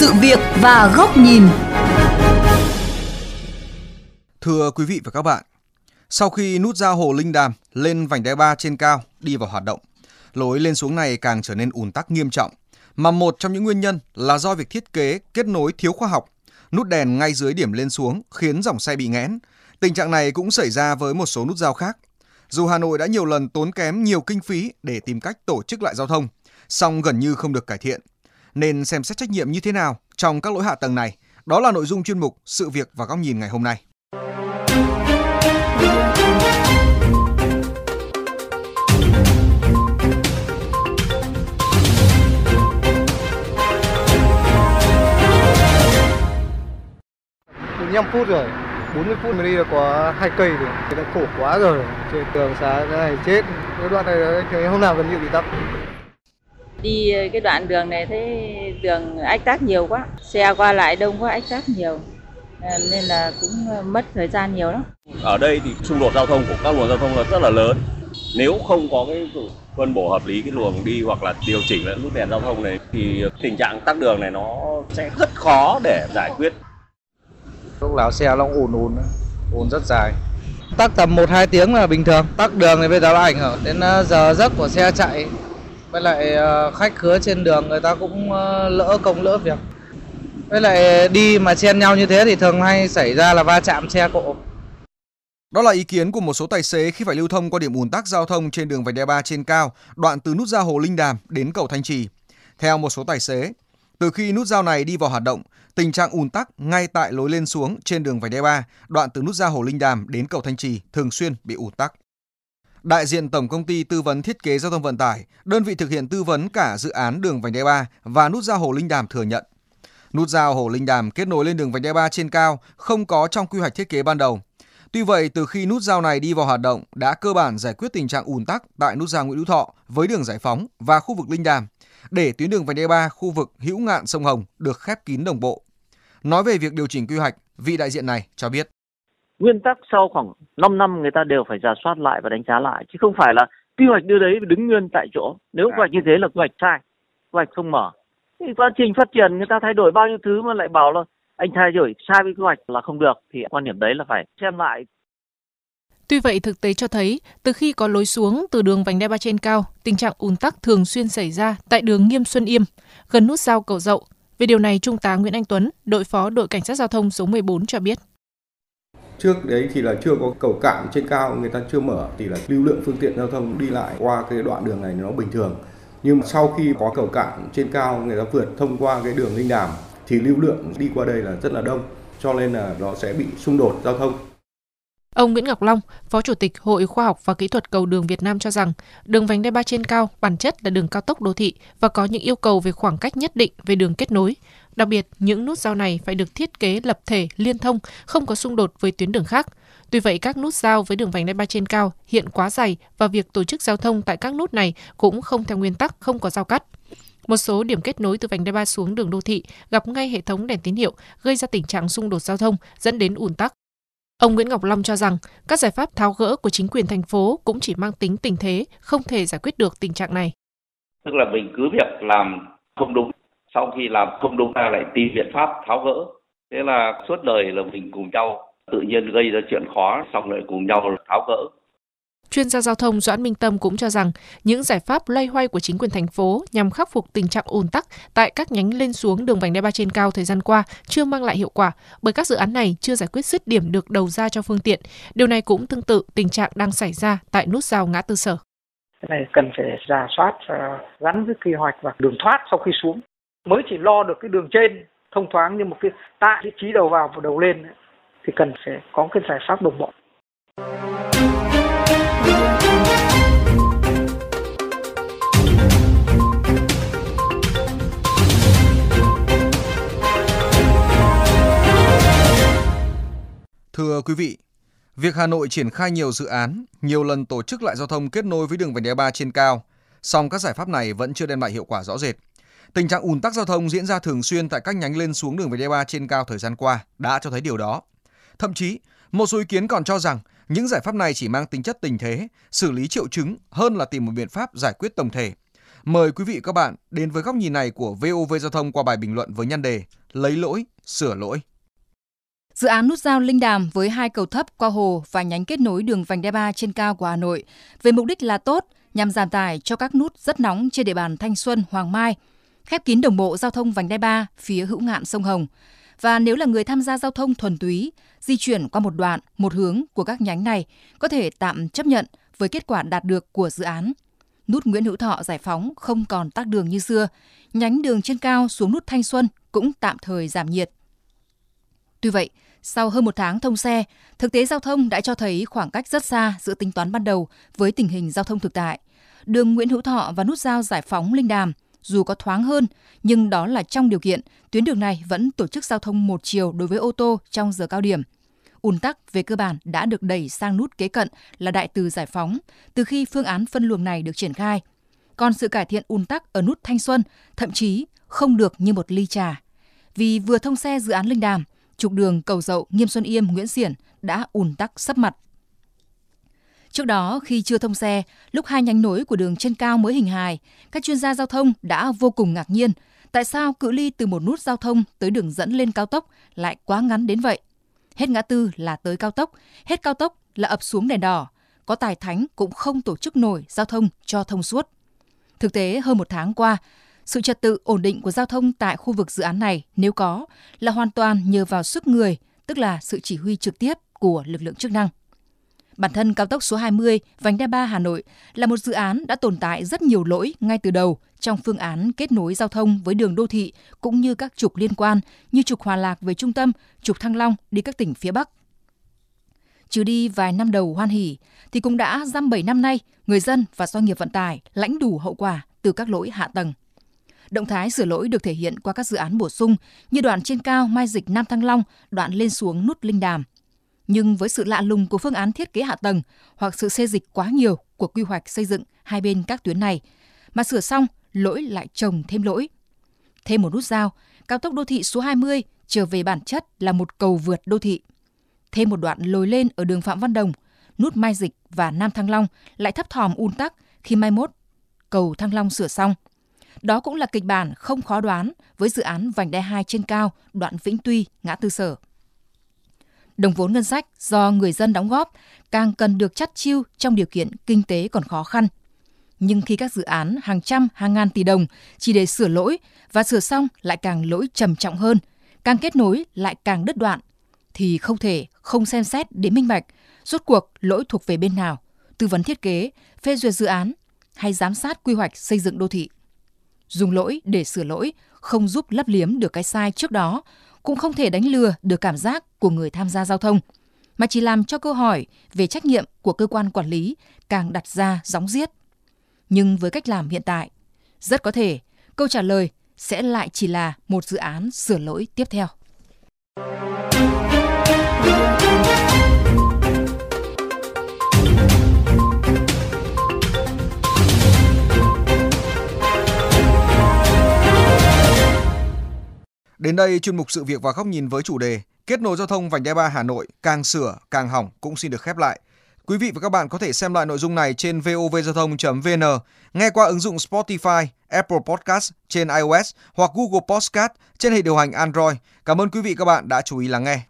sự việc và góc nhìn. Thưa quý vị và các bạn, sau khi nút giao Hồ Linh Đàm lên vành đai 3 trên cao đi vào hoạt động, lối lên xuống này càng trở nên ùn tắc nghiêm trọng, mà một trong những nguyên nhân là do việc thiết kế kết nối thiếu khoa học. Nút đèn ngay dưới điểm lên xuống khiến dòng xe bị nghẽn. Tình trạng này cũng xảy ra với một số nút giao khác. Dù Hà Nội đã nhiều lần tốn kém nhiều kinh phí để tìm cách tổ chức lại giao thông, song gần như không được cải thiện. Nên xem xét trách nhiệm như thế nào trong các lỗi hạ tầng này, đó là nội dung chuyên mục Sự việc và góc nhìn ngày hôm nay. năm phút rồi 40 phút mới đi được có hai cây rồi. Thì đã khổ quá rồi trên đường xá cái này chết. Cái đoạn này thấy hôm nào gần như bị tắc đi cái đoạn đường này thấy đường ách tắc nhiều quá. Xe qua lại đông quá ách tắc nhiều. À, nên là cũng mất thời gian nhiều lắm. Ở đây thì xung đột giao thông của các luồng giao thông là rất là lớn. Nếu không có cái phân bổ hợp lý cái luồng đi hoặc là điều chỉnh lại nút đèn giao thông này thì tình trạng tắc đường này nó sẽ rất khó để giải quyết. Lúc nào xe nó ùn ùn ùn rất dài. Tắc tầm 1-2 tiếng là bình thường. Tắc đường này bây giờ nó ảnh hưởng đến ờ, giờ giấc của xe chạy với lại ờ, khách khứa trên đường người ta cũng ờ, lỡ công lỡ việc với lại đi mà chen nhau như thế thì thường hay xảy ra là va chạm xe cộ đó là ý kiến của một số tài xế khi phải lưu thông qua điểm ùn tắc giao thông trên đường vành đai 3 trên cao, đoạn từ nút giao Hồ Linh Đàm đến cầu Thanh Trì. Theo một số tài xế, từ khi nút giao này đi vào hoạt động, tình trạng ùn tắc ngay tại lối lên xuống trên đường vành đai 3, đoạn từ nút giao Hồ Linh Đàm đến cầu Thanh Trì thường xuyên bị ùn tắc. Đại diện Tổng công ty tư vấn thiết kế giao thông vận tải, đơn vị thực hiện tư vấn cả dự án đường vành đai 3 và nút giao Hồ Linh Đàm thừa nhận, nút giao Hồ Linh Đàm kết nối lên đường vành đai 3 trên cao không có trong quy hoạch thiết kế ban đầu. Tuy vậy, từ khi nút giao này đi vào hoạt động đã cơ bản giải quyết tình trạng ùn tắc tại nút giao Nguyễn Hữu Thọ với đường Giải Phóng và khu vực Linh Đàm, để tuyến đường vành đai 3 khu vực Hữu Ngạn sông Hồng được khép kín đồng bộ. Nói về việc điều chỉnh quy hoạch, vị đại diện này cho biết. Nguyên tắc sau khoảng 5 năm người ta đều phải giả soát lại và đánh giá lại, chứ không phải là quy hoạch đưa đấy đứng nguyên tại chỗ. Nếu quy hoạch như thế là quy hoạch sai, quy hoạch không mở. Thì quá trình phát triển người ta thay đổi bao nhiêu thứ mà lại bảo là anh thay đổi sai với quy hoạch là không được thì quan điểm đấy là phải xem lại Tuy vậy, thực tế cho thấy, từ khi có lối xuống từ đường vành đai ba trên cao, tình trạng ùn tắc thường xuyên xảy ra tại đường Nghiêm Xuân Yêm, gần nút giao cầu Dậu. Về điều này, Trung tá Nguyễn Anh Tuấn, đội phó đội cảnh sát giao thông số 14 cho biết. Trước đấy thì là chưa có cầu cạn trên cao người ta chưa mở thì là lưu lượng phương tiện giao thông đi lại qua cái đoạn đường này nó bình thường. Nhưng mà sau khi có cầu cạn trên cao người ta vượt thông qua cái đường Linh Đàm thì lưu lượng đi qua đây là rất là đông cho nên là nó sẽ bị xung đột giao thông. Ông Nguyễn Ngọc Long, Phó Chủ tịch Hội Khoa học và Kỹ thuật Cầu đường Việt Nam cho rằng, đường vành đai ba trên cao bản chất là đường cao tốc đô thị và có những yêu cầu về khoảng cách nhất định về đường kết nối. Đặc biệt, những nút giao này phải được thiết kế lập thể, liên thông, không có xung đột với tuyến đường khác. Tuy vậy, các nút giao với đường vành đai ba trên cao hiện quá dày và việc tổ chức giao thông tại các nút này cũng không theo nguyên tắc không có giao cắt. Một số điểm kết nối từ vành đai ba xuống đường đô thị gặp ngay hệ thống đèn tín hiệu, gây ra tình trạng xung đột giao thông dẫn đến ùn tắc. Ông Nguyễn Ngọc Long cho rằng các giải pháp tháo gỡ của chính quyền thành phố cũng chỉ mang tính tình thế, không thể giải quyết được tình trạng này. Tức là mình cứ việc làm không đúng, sau khi làm không đúng ta lại tìm biện pháp tháo gỡ. Thế là suốt đời là mình cùng nhau tự nhiên gây ra chuyện khó, xong lại cùng nhau tháo gỡ. Chuyên gia giao thông Doãn Minh Tâm cũng cho rằng những giải pháp loay hoay của chính quyền thành phố nhằm khắc phục tình trạng ùn tắc tại các nhánh lên xuống đường vành đai ba trên cao thời gian qua chưa mang lại hiệu quả bởi các dự án này chưa giải quyết dứt điểm được đầu ra cho phương tiện. Điều này cũng tương tự tình trạng đang xảy ra tại nút giao ngã tư sở. Cái này cần phải ra soát gắn với quy hoạch và đường thoát sau khi xuống. Mới chỉ lo được cái đường trên thông thoáng nhưng một cái tại vị trí đầu vào và đầu lên thì cần phải có cái giải pháp đồng bộ. Thưa quý vị, việc Hà Nội triển khai nhiều dự án, nhiều lần tổ chức lại giao thông kết nối với đường vành đai 3 trên cao, song các giải pháp này vẫn chưa đem lại hiệu quả rõ rệt. Tình trạng ùn tắc giao thông diễn ra thường xuyên tại các nhánh lên xuống đường vành đai 3 trên cao thời gian qua đã cho thấy điều đó. Thậm chí, một số ý kiến còn cho rằng những giải pháp này chỉ mang tính chất tình thế, xử lý triệu chứng hơn là tìm một biện pháp giải quyết tổng thể. Mời quý vị các bạn đến với góc nhìn này của VOV Giao thông qua bài bình luận với nhan đề Lấy lỗi, sửa lỗi. Dự án nút giao Linh Đàm với hai cầu thấp qua hồ và nhánh kết nối đường vành đai 3 trên cao của Hà Nội về mục đích là tốt nhằm giảm tải cho các nút rất nóng trên địa bàn Thanh Xuân, Hoàng Mai, khép kín đồng bộ giao thông vành đai 3 phía hữu ngạn sông Hồng. Và nếu là người tham gia giao thông thuần túy, di chuyển qua một đoạn, một hướng của các nhánh này có thể tạm chấp nhận với kết quả đạt được của dự án. Nút Nguyễn Hữu Thọ giải phóng không còn tắc đường như xưa, nhánh đường trên cao xuống nút Thanh Xuân cũng tạm thời giảm nhiệt. Tuy vậy, sau hơn một tháng thông xe, thực tế giao thông đã cho thấy khoảng cách rất xa giữa tính toán ban đầu với tình hình giao thông thực tại. Đường Nguyễn Hữu Thọ và nút giao giải phóng Linh Đàm dù có thoáng hơn, nhưng đó là trong điều kiện tuyến đường này vẫn tổ chức giao thông một chiều đối với ô tô trong giờ cao điểm. Ùn tắc về cơ bản đã được đẩy sang nút kế cận là đại từ giải phóng từ khi phương án phân luồng này được triển khai. Còn sự cải thiện ùn tắc ở nút Thanh Xuân thậm chí không được như một ly trà. Vì vừa thông xe dự án Linh Đàm, trục đường Cầu Dậu, Nghiêm Xuân Yêm, Nguyễn Xiển đã ùn tắc sấp mặt. Trước đó, khi chưa thông xe, lúc hai nhánh nối của đường trên cao mới hình hài, các chuyên gia giao thông đã vô cùng ngạc nhiên tại sao cự ly từ một nút giao thông tới đường dẫn lên cao tốc lại quá ngắn đến vậy. Hết ngã tư là tới cao tốc, hết cao tốc là ập xuống đèn đỏ, có tài thánh cũng không tổ chức nổi giao thông cho thông suốt. Thực tế, hơn một tháng qua, sự trật tự ổn định của giao thông tại khu vực dự án này nếu có là hoàn toàn nhờ vào sức người, tức là sự chỉ huy trực tiếp của lực lượng chức năng. Bản thân cao tốc số 20 vành đai 3 Hà Nội là một dự án đã tồn tại rất nhiều lỗi ngay từ đầu trong phương án kết nối giao thông với đường đô thị cũng như các trục liên quan như trục Hòa Lạc về trung tâm, trục Thăng Long đi các tỉnh phía Bắc. Trừ đi vài năm đầu hoan hỉ thì cũng đã dăm 7 năm nay, người dân và doanh nghiệp vận tải lãnh đủ hậu quả từ các lỗi hạ tầng. Động thái sửa lỗi được thể hiện qua các dự án bổ sung như đoạn trên cao Mai Dịch Nam Thăng Long, đoạn lên xuống nút Linh Đàm. Nhưng với sự lạ lùng của phương án thiết kế hạ tầng hoặc sự xê dịch quá nhiều của quy hoạch xây dựng hai bên các tuyến này, mà sửa xong lỗi lại trồng thêm lỗi. Thêm một nút giao, cao tốc đô thị số 20 trở về bản chất là một cầu vượt đô thị. Thêm một đoạn lồi lên ở đường Phạm Văn Đồng, nút Mai Dịch và Nam Thăng Long lại thấp thỏm un tắc khi mai mốt cầu Thăng Long sửa xong. Đó cũng là kịch bản không khó đoán với dự án vành đai 2 trên cao đoạn Vĩnh Tuy, ngã tư sở. Đồng vốn ngân sách do người dân đóng góp càng cần được chắt chiu trong điều kiện kinh tế còn khó khăn. Nhưng khi các dự án hàng trăm, hàng ngàn tỷ đồng chỉ để sửa lỗi và sửa xong lại càng lỗi trầm trọng hơn, càng kết nối lại càng đứt đoạn, thì không thể không xem xét đến minh bạch rốt cuộc lỗi thuộc về bên nào, tư vấn thiết kế, phê duyệt dự án hay giám sát quy hoạch xây dựng đô thị dùng lỗi để sửa lỗi không giúp lấp liếm được cái sai trước đó, cũng không thể đánh lừa được cảm giác của người tham gia giao thông, mà chỉ làm cho câu hỏi về trách nhiệm của cơ quan quản lý càng đặt ra gióng giết. Nhưng với cách làm hiện tại, rất có thể câu trả lời sẽ lại chỉ là một dự án sửa lỗi tiếp theo. Đến đây, chuyên mục sự việc và góc nhìn với chủ đề Kết nối giao thông vành đai 3 Hà Nội càng sửa càng hỏng cũng xin được khép lại. Quý vị và các bạn có thể xem lại nội dung này trên vovgiao thông.vn, nghe qua ứng dụng Spotify, Apple Podcast trên iOS hoặc Google Podcast trên hệ điều hành Android. Cảm ơn quý vị các bạn đã chú ý lắng nghe.